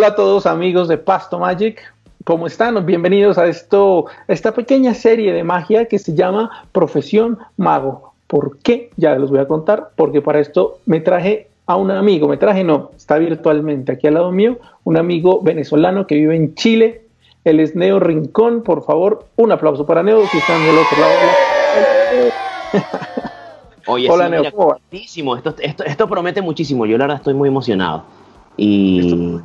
Hola a todos amigos de Pasto Magic, ¿cómo están? Bienvenidos a esto, esta pequeña serie de magia que se llama Profesión Mago. ¿Por qué? Ya les voy a contar, porque para esto me traje a un amigo, me traje no, está virtualmente aquí al lado mío, un amigo venezolano que vive en Chile, él es Neo Rincón, por favor, un aplauso para Neo, que está del otro lado. Oye, Hola, Neo, Esto, esto, esto, promete muchísimo, yo la verdad estoy muy emocionado. Y,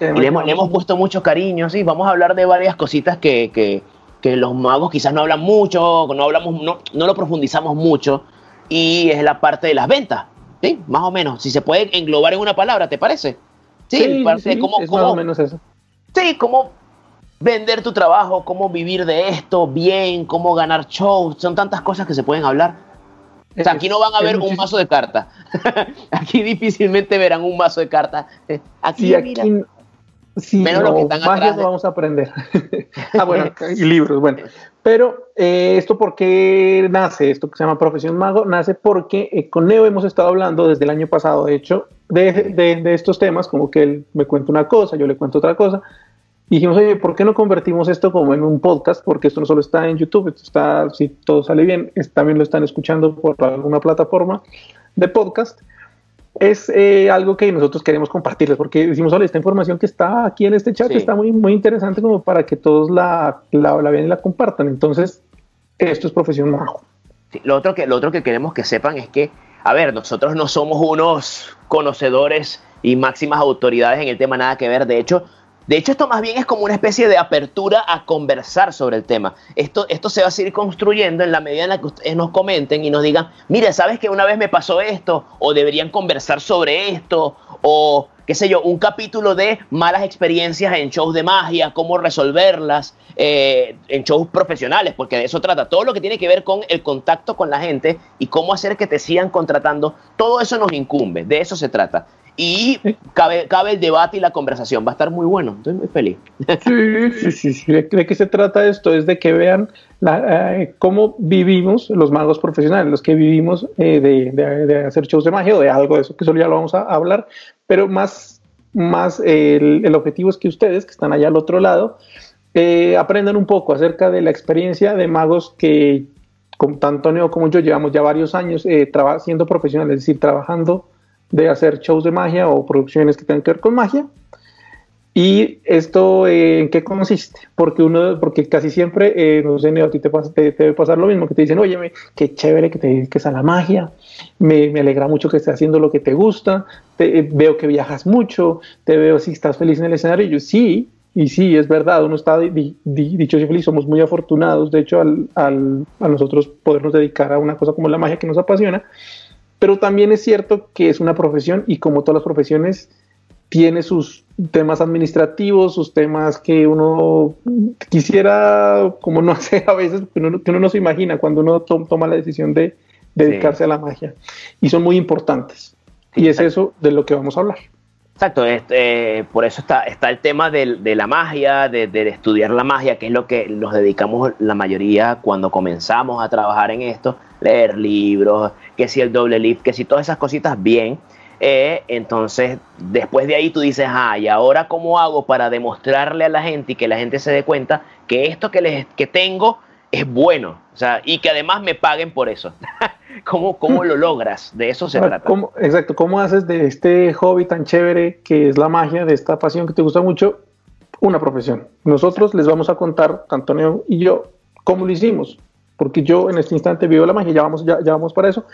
le, hemos, puesto mucho cariño, sí, vamos a hablar de varias cositas que, que, que los magos quizás no hablan mucho, no, hablamos, no, no lo profundizamos mucho, y es la parte de las ventas. Sí, más o menos. Si se puede englobar en una palabra, ¿te parece? Sí, sí, cómo, es más o menos eso. Sí, cómo vender tu trabajo, cómo vivir de esto bien, cómo ganar shows. Son tantas cosas que se pueden hablar. O sea, aquí no van a ver un mazo de cartas. aquí difícilmente verán un mazo de cartas. Aquí, sí, aquí sí, menos lo que están atrás. no vamos a aprender. ah, bueno, y libros, bueno. Pero eh, esto por qué nace, esto que se llama Profesión Mago, nace porque eh, con Neo hemos estado hablando desde el año pasado, de hecho, de, de, estos temas, como que él me cuenta una cosa, yo le cuento otra cosa. Y dijimos, oye, ¿por qué no convertimos esto como en un podcast? Porque esto no solo está en YouTube, esto está, si todo sale bien, también lo están escuchando por alguna plataforma de podcast es eh, algo que nosotros queremos compartirles, porque decimos, oye, esta información que está aquí en este chat está muy, muy interesante como para que todos la, la, vean y la compartan. Entonces, esto es profesión majo. lo, otro que, lo otro que queremos que sepan es que, a ver, nosotros no somos unos conocedores y máximas autoridades en el tema, nada que ver. De hecho, de hecho, esto más bien es como una especie de apertura a conversar sobre el tema. Esto, esto se va a seguir construyendo en la medida en la que ustedes nos comenten y nos digan, mire, ¿sabes que una vez me pasó esto? O deberían conversar sobre esto. O, qué sé yo, un capítulo de malas experiencias en shows de magia, cómo resolverlas, eh, en shows profesionales, porque de eso trata. Todo lo que tiene que ver con el contacto con la gente y cómo hacer que te sigan contratando, todo eso nos incumbe. De eso se trata y cabe, cabe el debate y la conversación. Va a estar muy bueno. Estoy muy feliz. Sí, sí, sí. ¿De qué se trata esto? Es de que vean la, eh, cómo vivimos los magos profesionales, los que vivimos eh, de, hacer shows de magia o de algo de eso, que solo ya lo vamos a hablar, pero más, más el, el objetivo es que ustedes, que están allá al otro lado, eh, aprendan un poco acerca de la experiencia de magos que, como tanto Antonio como yo, llevamos ya varios años siendo profesionales, es decir, trabajando de hacer shows de magia o producciones que tengan que ver con magia. ¿Y esto eh, en qué consiste? Porque uno, porque casi siempre, eh, no sé, a ti te, pasa, te, debe pasar lo mismo, que te dicen, oye, qué chévere que te dediques a la magia, me, me alegra mucho que estés haciendo lo que te gusta, te, eh, veo que viajas mucho, te veo si estás feliz en el escenario. Y yo, sí, y sí, es verdad, uno está dicho y feliz, somos muy afortunados, de hecho, al, a nosotros podernos dedicar a una cosa como la magia que nos apasiona, pero también es cierto que es una profesión y como todas las profesiones tiene sus temas administrativos, sus temas que uno quisiera, como no sé, a veces que uno, no se imagina cuando uno toma la decisión de dedicarse a la magia. Y son muy importantes. y es eso de lo que vamos a hablar. Exacto, este, por eso está, está el tema de, la magia, de, de, estudiar la magia, que es lo que nos dedicamos la mayoría cuando comenzamos a trabajar en esto, leer libros, que si el doble lift, que si todas esas cositas bien. Eh, entonces, después de ahí tú dices, ah, y ahora cómo hago para demostrarle a la gente y que la gente se dé cuenta que esto que, les, que tengo es bueno, o sea, y que además me paguen por eso. ¿Cómo, ¿Cómo, lo logras? De eso se trata. exacto, ¿cómo haces de este hobby tan chévere que es la magia, de esta pasión que te gusta mucho, una profesión? Nosotros les vamos a contar, Antonio y yo, cómo lo hicimos porque yo en este instante vivo la magia, ya vamos, ya, vamos para eso.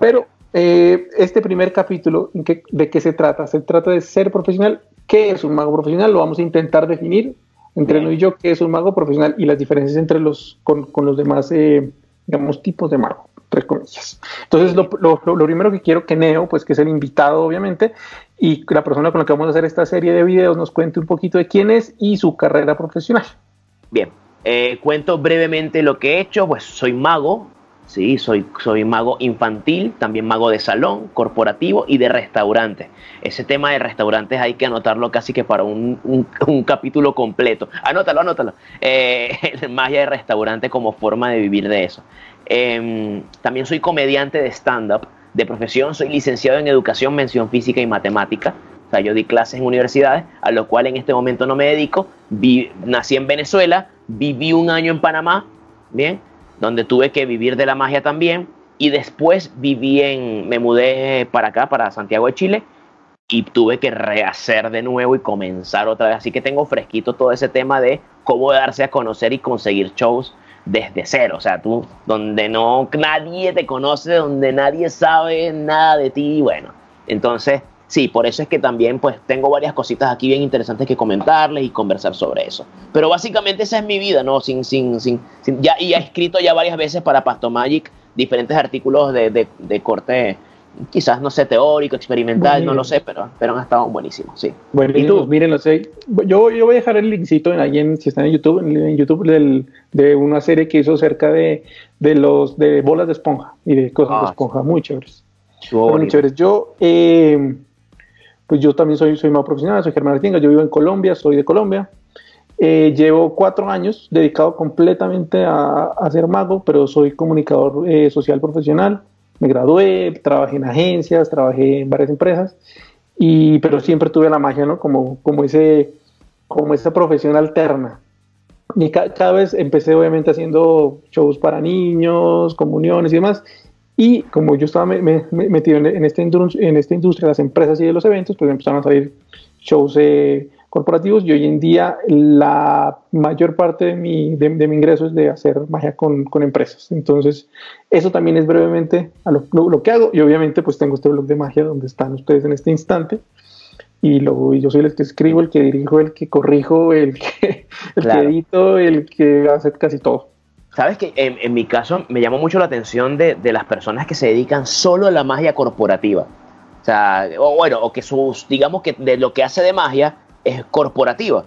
Pero eh, este primer capítulo, ¿de qué se trata? Se trata de ser profesional. ¿Qué es un mago profesional? Lo vamos a intentar definir entre Bien. y yo, qué es un mago profesional y las diferencias entre los, con, los demás, eh, digamos, tipos de mago, tres comillas. Entonces, lo, lo, primero que quiero que Neo, pues que es el invitado, obviamente, y la persona con la que vamos a hacer esta serie de videos nos cuente un poquito de quién es y su carrera profesional. Bien, eh, cuento brevemente lo que he hecho, pues soy mago, sí, soy, soy mago infantil, también mago de salón, corporativo y de restaurante. Ese tema de restaurantes hay que anotarlo casi que para un, capítulo completo. Anótalo, anótalo. Eh, magia de restaurante como forma de vivir de eso. Em, también soy comediante de stand-up. De profesión soy licenciado en educación, mención física y matemática sea, yo di clases en universidades, a lo cual en este momento no me dedico. nací en Venezuela, viví un año en Panamá, ¿bien? Donde tuve que vivir de la magia también. Y después viví en, me mudé para acá, para Santiago de Chile, y tuve que rehacer de nuevo y comenzar otra vez. Así que tengo fresquito todo ese tema de cómo darse a conocer y conseguir shows desde cero. O sea, tú, donde no nadie te conoce, donde nadie sabe nada de ti, bueno. Entonces, sí, por eso es que también pues tengo varias cositas aquí bien interesantes que comentarles y conversar sobre eso. Pero básicamente esa es mi vida, ¿no? Sin, sin, sin, ya, y he escrito ya varias veces para Pasto Magic diferentes artículos de, de, de corte quizás, no sé, teórico, experimental, no lo sé, pero, pero han estado buenísimos, sí. Bueno, ¿Y tú? Miren, sé, yo, yo voy a dejar el linkcito en ahí, en, si están en YouTube, en, YouTube del, de una serie que hizo cerca de, de, los de bolas de esponja y de cosas de ah, esponja, muy chéveres. Muy chéveres. Yo, eh, pues yo también soy, soy más profesional, soy Germán Artinga, yo vivo en Colombia, soy de Colombia. Eh, llevo cuatro años dedicado completamente a, a ser mago, pero soy comunicador eh, social profesional me gradué, trabajé en agencias, trabajé en varias empresas, y, pero siempre tuve la magia, ¿no? Como, como, ese, como esa profesión alterna. Y cada vez empecé obviamente haciendo shows para niños, comuniones y demás. Y como yo estaba metido en, esta en esta industria de las empresas y de los eventos, pues empezaron a salir shows eh, corporativos y hoy en día la mayor parte de mi, de, mi ingreso es de hacer magia con, con, empresas. Entonces, eso también es brevemente a lo, lo, que hago y obviamente pues tengo este blog de magia donde están ustedes en este instante y, lo, yo soy el que escribo, el que dirijo, el que corrijo, el que, el edito, el que hace casi todo. Sabes que en, en, mi caso me llamó mucho la atención de, de las personas que se dedican solo a la magia corporativa. O sea, o bueno, o que sus, digamos que de lo que hace de magia es corporativa.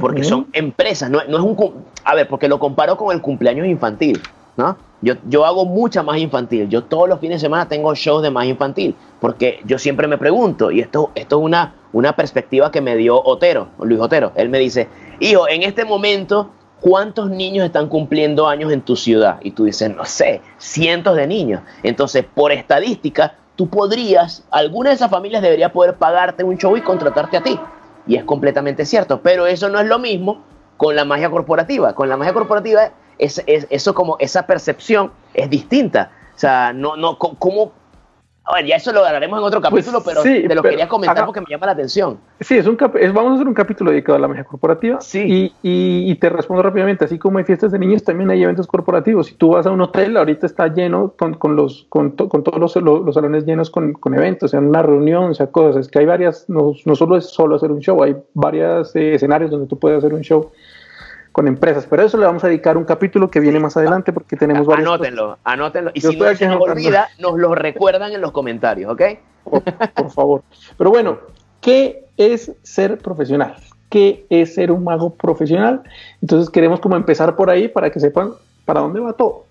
Porque son empresas, no, es un... A ver, porque lo comparo con el cumpleaños infantil, ¿no? Yo, yo hago mucha más infantil. Yo todos los fines de semana tengo shows de más infantil. Porque yo siempre me pregunto, y esto, esto es una, una perspectiva que me dio Otero, Luis Otero. Él me dice, hijo, en este momento, ¿cuántos niños están cumpliendo años en tu ciudad? Y tú dices, no sé, cientos de niños. Entonces, por estadística, tú podrías, alguna de esas familias debería poder pagarte un show y contratarte a ti. Y es completamente cierto, pero eso no es lo mismo con la magia corporativa. Con la magia corporativa, es, eso como esa percepción es distinta. O sea, no, no, ¿cómo, a ver, ya eso lo hablaremos en otro pues capítulo, pero te lo quería comentar porque me llama la atención. Sí, es un vamos a hacer un capítulo dedicado a la magia corporativa. Sí. Y, y, te respondo rápidamente, así como hay fiestas de niños, también hay eventos corporativos. Si tú vas a un hotel, ahorita está lleno con, con los, con, con todos los, los, salones llenos con, con eventos, sea una reunión, sea cosas. Es que hay varias, no, no solo es solo hacer un show, hay varios eh, escenarios donde tú puedes hacer un show con empresas. Pero eso le vamos a dedicar un capítulo que viene más adelante porque tenemos varios. Anótenlo, anótenlo. Y si no se nos olvida, nos lo recuerdan en los comentarios, ¿ok? Por, favor. Pero bueno, ¿qué es ser profesional? ¿Qué es ser un mago profesional? Entonces queremos como empezar por ahí para que sepan para dónde va todo.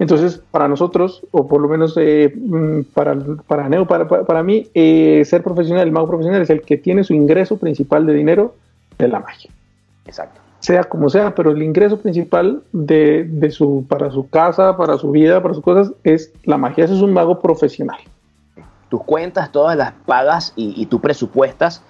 Entonces, para nosotros, o por lo menos eh, mm, para, para Neo, para, para, mí, eh, ser profesional, el mago profesional es el que tiene su ingreso principal de dinero de la magia. Exacto sea como sea, pero el ingreso principal de, de, su, para su casa, para su vida, para sus cosas, es la magia. Eso es un mago profesional. Tus cuentas, todas las pagas y, y tú presupuestas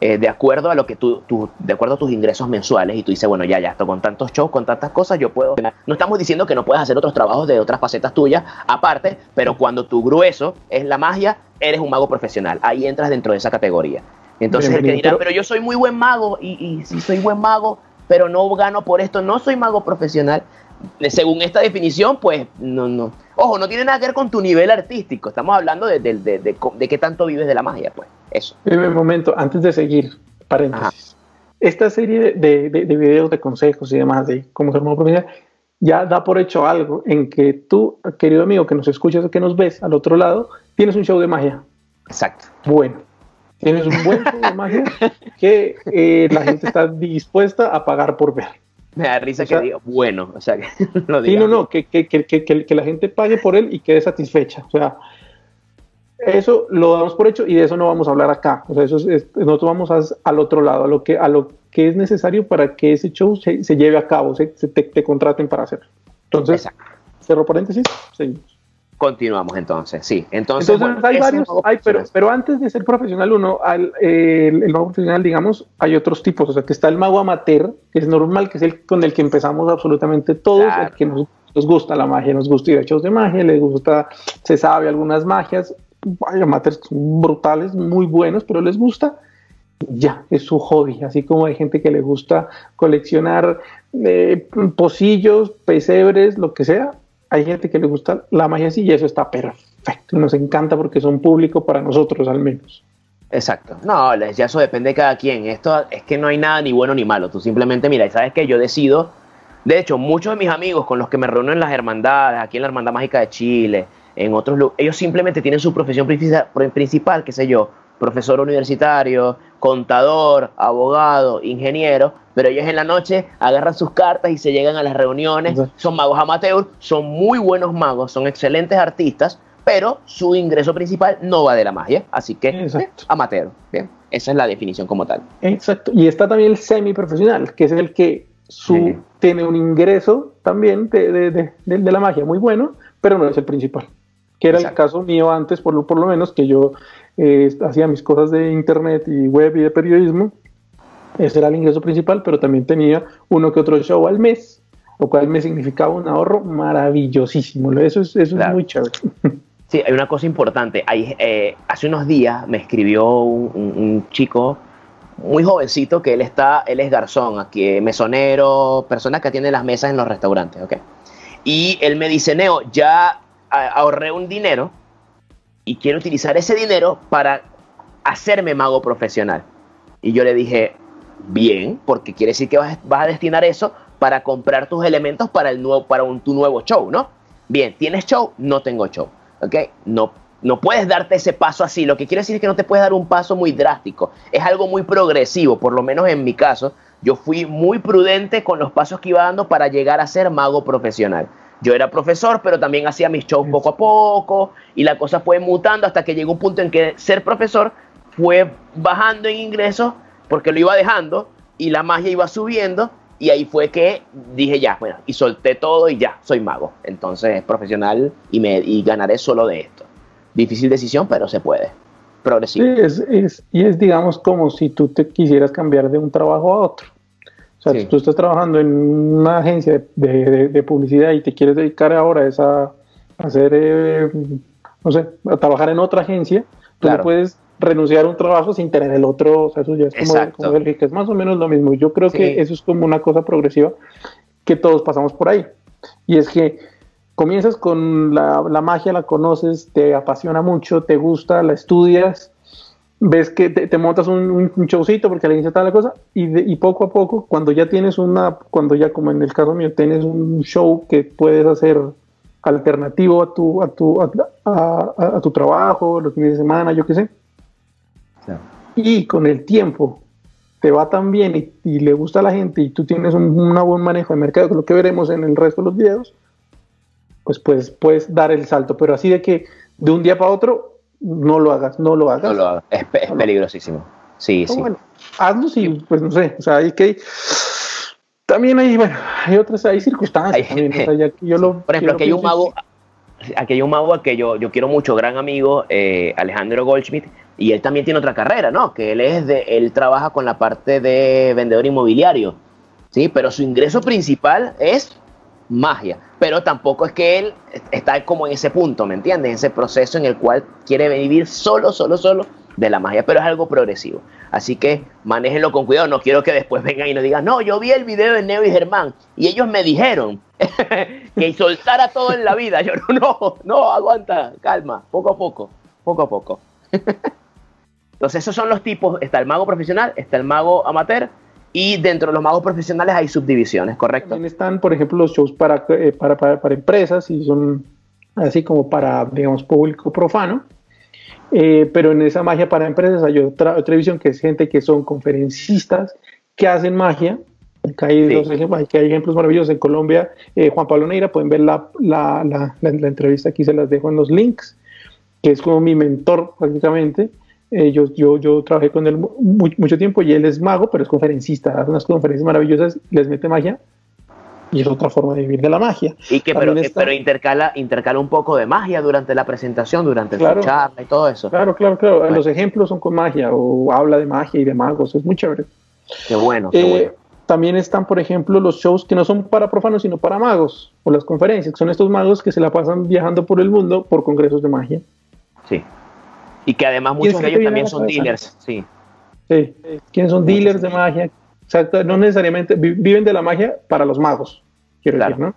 eh, de acuerdo a lo que tú, tú, de acuerdo a tus ingresos mensuales y tú dices, bueno, ya, ya, esto con tantos shows, con tantas cosas, yo puedo. No estamos diciendo que no puedas hacer otros trabajos de otras facetas tuyas aparte, pero cuando tu grueso es la magia, eres un mago profesional. Ahí entras dentro de esa categoría. Entonces el que dirá, pero, yo soy muy buen mago y, y si soy buen mago, pero no gano por esto, no soy mago profesional. Según esta definición, pues no, no. Ojo, no tiene nada que ver con tu nivel artístico. Estamos hablando de, de, de, de qué tanto vives de la magia, pues. Eso. En momento, antes de seguir, paréntesis. Esta serie de, videos de consejos y demás de cómo ser mago profesional ya da por hecho algo en que tú, querido amigo que nos escuchas o que nos ves al otro lado, tienes un show de magia. Exacto. Bueno, Tienes un buen show de magia que eh, la gente está dispuesta a pagar por ver. Me da risa que diga bueno, o sea, que lo diga. Sí, no, no, que, que, que, que, la gente pague por él y quede satisfecha. O sea, eso lo damos por hecho y de eso no vamos a hablar acá. O sea, eso es, nosotros vamos al otro lado, a lo que, a lo que es necesario para que ese show se, se lleve a cabo, se, te, te, contraten para hacerlo. Entonces, cerro paréntesis, seguimos. Continuamos entonces, sí. Entonces, hay varios, hay, pero, pero antes de ser profesional uno, al, el, mago profesional, digamos, hay otros tipos. O sea, que está el mago amateur, que es normal, que es el con el que empezamos absolutamente todos, el que nos, gusta la magia, nos gusta ir a shows de magia, les gusta, se sabe algunas magias, hay amateurs brutales, muy buenos, pero les gusta ya, es su hobby, así como hay gente que le gusta coleccionar eh, pocillos, pesebres, lo que sea, hay gente que le gusta la magia así y eso está perfecto. Nos encanta porque son público para nosotros al menos. Exacto. No, ya eso depende de cada quien. Esto es que no hay nada ni bueno ni malo. Tú simplemente mira, y sabes que yo decido. De hecho, muchos de mis amigos con los que me reúno en las hermandades, aquí en la Hermandad Mágica de Chile, en otros lugares, ellos simplemente tienen su profesión principal, qué sé yo, profesor universitario, contador, abogado, ingeniero, pero ellos en la noche agarran sus cartas y se llegan a las reuniones. Son magos amateurs, son muy buenos magos, son excelentes artistas, pero su ingreso principal no va de la magia, así que eh, amateur. Bien, esa es la definición como tal. Exacto. Y está también el semiprofesional, que es el que su, tiene un ingreso también de, de, de, la magia muy bueno, pero no es el principal. Que era el caso mío antes, por lo, por lo menos, que yo eh, hacía mis cosas de internet y web y de periodismo. Ese era el ingreso principal, pero también tenía uno que otro show al mes, lo cual me significaba un ahorro maravillosísimo. Eso es, eso es muy chévere. Sí, hay una cosa importante. Hay, eh, hace unos días me escribió un, chico muy jovencito que él está, él es garzón, aquí, mesonero, persona que atiende las mesas en los restaurantes, ¿ok? Y él me dice, Neo, ya ahorré un dinero y quiero utilizar ese dinero para hacerme mago profesional. Y yo le dije, bien, porque quiere decir que vas, a destinar eso para comprar tus elementos para, el nuevo, para tu nuevo show, ¿no? Bien, ¿tienes show? No tengo show, ¿ok? No, no puedes darte ese paso así. Lo que quiere decir es que no te puedes dar un paso muy drástico. Es algo muy progresivo, por lo menos en mi caso. Yo fui muy prudente con los pasos que iba dando para llegar a ser mago profesional. Yo era profesor, pero también hacía mis shows poco a poco y la cosa fue mutando hasta que llegó un punto en que ser profesor fue bajando en ingresos porque lo iba dejando y la magia iba subiendo y ahí fue que dije ya, bueno, y solté todo y ya, soy mago. Entonces, profesional y, me, y ganaré solo de esto. Difícil decisión, pero se puede. Progresivo. Y es, digamos, como si tú te quisieras cambiar de un trabajo a otro. O sea, si tú estás trabajando en una agencia de, de, publicidad y te quieres dedicar ahora a, hacer, eh, no sé, a trabajar en otra agencia, tú no puedes renunciar a un trabajo sin tener el otro. O sea, eso ya es como, como que es más o menos lo mismo. Yo creo que eso es como una cosa progresiva que todos pasamos por ahí. Y es que comienzas con la, la magia, la conoces, te apasiona mucho, te gusta, la estudias ves que te, montas un, un, showcito porque le inicia tal la cosa y, y, poco a poco cuando ya tienes una cuando ya como en el caso mío tienes un show que puedes hacer alternativo a tu a tu a, tu trabajo los fines de semana yo qué sé. Y con el tiempo te va tan bien y, le gusta a la gente y tú tienes un, buen manejo de mercado que lo que veremos en el resto de los videos pues puedes puedes dar el salto. Pero así de que de un día para otro no lo hagas, no lo hagas. No lo hagas, es, peligrosísimo. Sí, sí. Bueno, hazlo sí, pues no sé, o sea, hay que... También hay, bueno, hay otras, hay circunstancias. Por ejemplo, aquí hay un mago, aquí hay un mago que yo, yo quiero mucho, gran amigo, eh, Alejandro Goldschmidt, y él también tiene otra carrera, ¿no? Que él es de, él trabaja con la parte de vendedor inmobiliario, ¿sí? Pero su ingreso principal es magia. Pero tampoco es que él está como en ese punto, ¿me entiendes? En ese proceso en el cual quiere vivir solo, solo, solo de la magia, pero es algo progresivo. Así que manéjenlo con cuidado. No quiero que después vengan y nos digan, no, yo vi el video de Neo y Germán y ellos me dijeron que soltara todo en la vida. Yo no, no, no, aguanta, calma, poco a poco, poco a poco. Entonces, esos son los tipos: está el mago profesional, está el mago amateur y dentro de los magos profesionales hay subdivisiones, ¿correcto? También están, por ejemplo, los shows para, eh, para, para, empresas y son así como para, digamos, público profano. Eh, pero en esa magia para empresas hay otra, otra visión que es gente que son conferencistas que hacen magia. hay, ejemplos, hay ejemplos maravillosos en Colombia. Eh, Juan Pablo Neira, pueden ver la, la, la, la, entrevista aquí, se las dejo en los links, que es como mi mentor prácticamente. Eh, yo, yo, yo, trabajé con él mucho tiempo y él es mago, pero es conferencista, hace unas conferencias maravillosas, les mete magia y es otra forma de vivir de la magia. Y que pero, pero, intercala, intercala un poco de magia durante la presentación, durante la charla y todo eso. Claro, claro, claro. Los ejemplos son con magia o habla de magia y de magos, es muy chévere. Qué bueno, qué eh, bueno. También están, por ejemplo, los shows que no son para profanos, sino para magos, o las conferencias, que son estos magos que se la pasan viajando por el mundo por congresos de magia. Sí. Y que además muchos de ellos también son dealers, sí. Sí, ¿quiénes son dealers de magia? Exacto, no necesariamente viven de la magia para los magos, quiero decir, ¿no?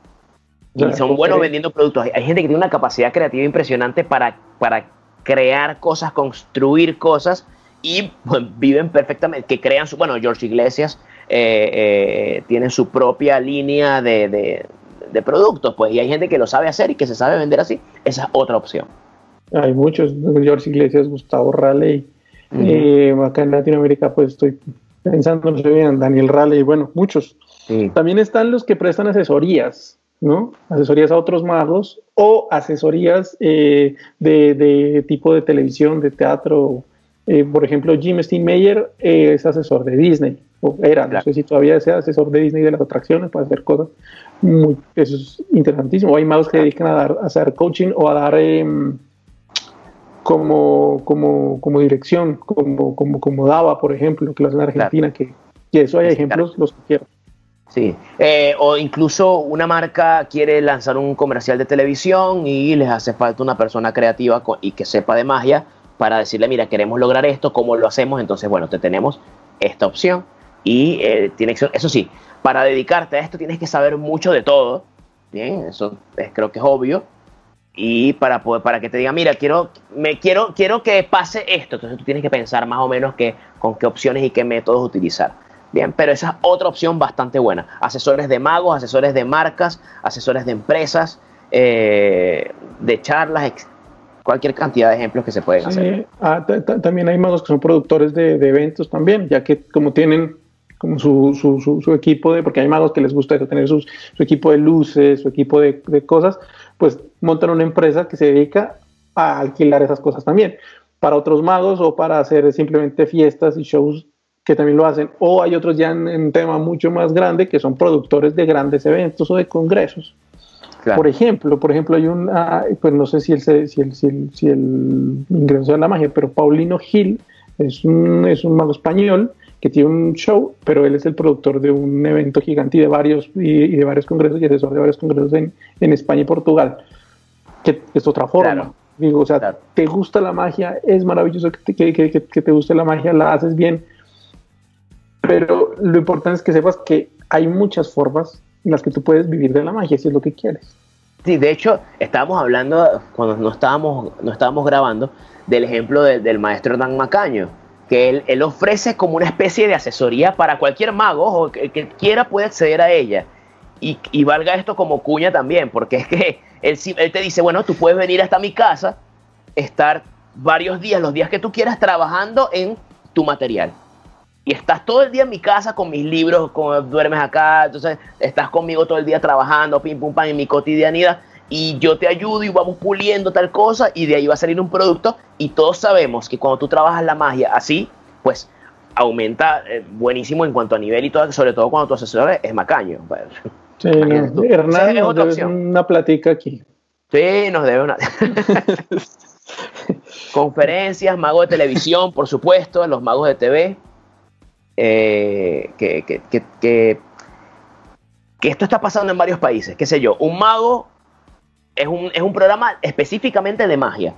y son buenos vendiendo productos. Hay, gente que tiene una capacidad creativa impresionante para, para crear cosas, construir cosas y pues, viven perfectamente, que crean su, bueno, George Iglesias eh, eh, tiene su propia línea de, de, productos, pues, y hay gente que lo sabe hacer y que se sabe vender así, esa es otra opción. Hay muchos, George Iglesias, Gustavo Raleigh, eh, acá en Latinoamérica pues estoy pensando en Daniel Raleigh, bueno, muchos. También están los que prestan asesorías, ¿no? Asesorías a otros magos o asesorías de, de, tipo de televisión, de teatro, eh, por ejemplo, Jim Steinmeier eh, es asesor de Disney, o era, no sé si todavía sea asesor de Disney de las atracciones para hacer cosas. Muy, eso es interesantísimo. Hay magos que dedican a, dar, a hacer coaching o a dar em, como, como, como dirección, como, como, como Dava, por ejemplo, que lo hacen en Argentina, que, que, eso hay ejemplos, los que quiero. Sí, eh, o incluso una marca quiere lanzar un comercial de televisión y les hace falta una persona creativa y que sepa de magia para decirle, mira, queremos lograr esto, ¿cómo lo hacemos? Entonces, bueno, te tenemos esta opción y eh, tiene eso sí, para dedicarte a esto tienes que saber mucho de todo, bien, eso creo que es obvio, y para poder, para que te diga, mira, quiero, me quiero, quiero que pase esto, entonces tú tienes que pensar más o menos que, con qué opciones y qué métodos utilizar. Bien, pero esa es otra opción bastante buena. Asesores de magos, asesores de marcas, asesores de empresas, eh, de charlas, cualquier cantidad de ejemplos que se pueden hacer. Ah, también hay magos que son productores de, eventos también, ya que como tienen como su, su, su, equipo de, porque hay magos que les gusta tener su equipo de luces, su equipo de, de, cosas, pues montan una empresa que se dedica a alquilar esas cosas también, para otros magos o para hacer simplemente fiestas y shows que también lo hacen, o hay otros ya en un tema mucho más grande que son productores de grandes eventos o de congresos. Por ejemplo, por ejemplo, hay un, ah, pues no sé si el, si el, si el, si el ingreso de la magia, pero Paulino Gil es un, es un mago español que tiene un show, pero él es el productor de un evento gigante y de varios, y, de varios congresos y asesor de varios congresos en, en España y Portugal, que es otra forma. Digo, o sea, te gusta la magia, es maravilloso que te, que, que, que te guste la magia, la haces bien, pero lo importante es que sepas que hay muchas formas en las que tú puedes vivir de la magia si es lo que quieres. Sí, de hecho, estábamos hablando, cuando no estábamos, no estábamos grabando, del ejemplo del maestro Dan Macaño, que él, él, ofrece como una especie de asesoría para cualquier mago o que, quiera puede acceder a ella. Y, y, valga esto como cuña también, porque es que él, él te dice, bueno, tú puedes venir hasta mi casa, estar varios días, los días que tú quieras, trabajando en tu material y estás todo el día en mi casa con mis libros, como duermes acá, entonces estás conmigo todo el día trabajando, pim, pum, pam, en mi cotidianidad, y yo te ayudo y vamos puliendo tal cosa, y de ahí va a salir un producto, y todos sabemos que cuando tú trabajas la magia así, pues aumenta eh, buenísimo en cuanto a nivel y todo, sobre todo cuando tu asesor es macaño. Pues. Sí, Hernán, nos debe una platica aquí. Sí, nos debe una. Conferencias, magos de televisión, por supuesto, los magos de TV. Eh, que, que, que, esto está pasando en varios países. Qué sé yo, un mago es un, es un programa específicamente de magia,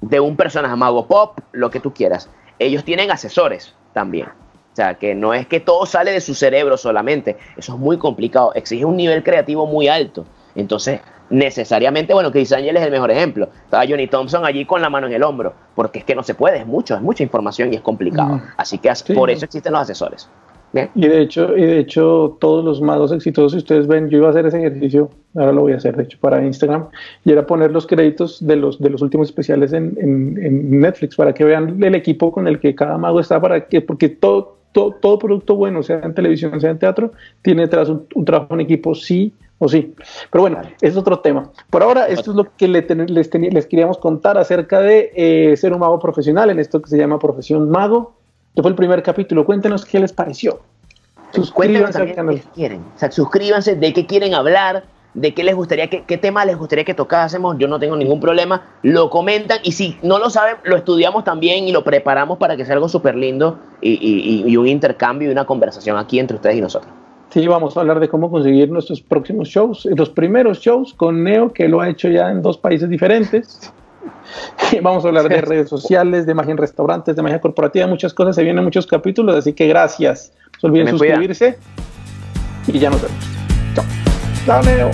de un personaje mago pop, lo que tú quieras. Ellos tienen asesores también. O sea, que no es que todo sale de su cerebro solamente. Eso es muy complicado. Exige un nivel creativo muy alto. Entonces, necesariamente, bueno, Chris Angel es el mejor ejemplo. Estaba Johnny Thompson allí con la mano en el hombro, porque es que no se puede, es mucho, es mucha información y es complicado. Así que por eso existen los asesores. Y de hecho, y de hecho, todos los magos exitosos, si ustedes ven, yo iba a hacer ese ejercicio, ahora lo voy a hacer, de hecho, para Instagram, y era poner los créditos de los, de los últimos especiales en, en, Netflix, para que vean el equipo con el que cada mago está, para que, porque todo, todo, producto bueno, sea en televisión, sea en teatro, tiene detrás un, un trabajo en equipo, sí o sí. Pero bueno, es otro tema. Por ahora, esto es lo que les, les, queríamos contar acerca de eh, ser un mago profesional en esto que se llama Profesión Mago. Este fue el primer capítulo. Cuéntenos qué les pareció. suscríbanse al canal. quieren. O sea, suscríbanse de qué quieren hablar, de qué les gustaría, qué, qué tema les gustaría que tocásemos. Yo no tengo ningún problema. Lo comentan y si no lo saben, lo estudiamos también y lo preparamos para que sea algo súper lindo y, un intercambio y una conversación aquí entre ustedes y nosotros. Sí, vamos a hablar de cómo conseguir nuestros próximos shows, los primeros shows con Neo, que lo ha hecho ya en dos países diferentes. Vamos a hablar de redes sociales, de magia en restaurantes, de magia corporativa, muchas cosas. Se vienen muchos capítulos, así que gracias. No se olviden suscribirse y ya nos vemos. Chao. Chao, Neo.